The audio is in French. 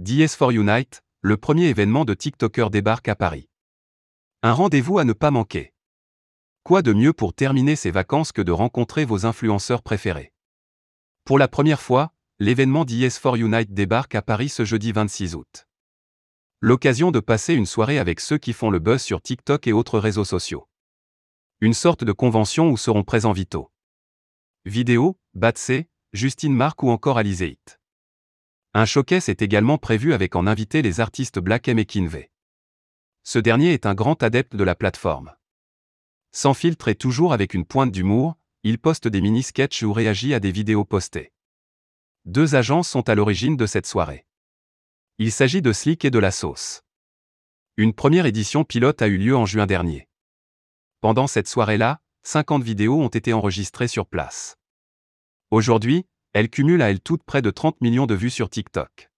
DS4 Unite, le premier événement de TikToker débarque à Paris. Un rendez-vous à ne pas manquer. Quoi de mieux pour terminer ses vacances que de rencontrer vos influenceurs préférés? Pour la première fois, l'événement DS4 Unite débarque à Paris ce jeudi 26 août. L'occasion de passer une soirée avec ceux qui font le buzz sur TikTok et autres réseaux sociaux. Une sorte de convention où seront présents Vito. Vidéo, Batsé, Justine Marc ou encore Alizeit. Un showcase est également prévu avec en invité les artistes Black M et Kinvey. Ce dernier est un grand adepte de la plateforme. Sans filtre et toujours avec une pointe d'humour, il poste des mini-sketchs ou réagit à des vidéos postées. Deux agences sont à l'origine de cette soirée. Il s'agit de Slick et de La Sauce. Une première édition pilote a eu lieu en juin dernier. Pendant cette soirée-là, 50 vidéos ont été enregistrées sur place. Aujourd'hui, elle cumule à elle toute près de 30 millions de vues sur TikTok.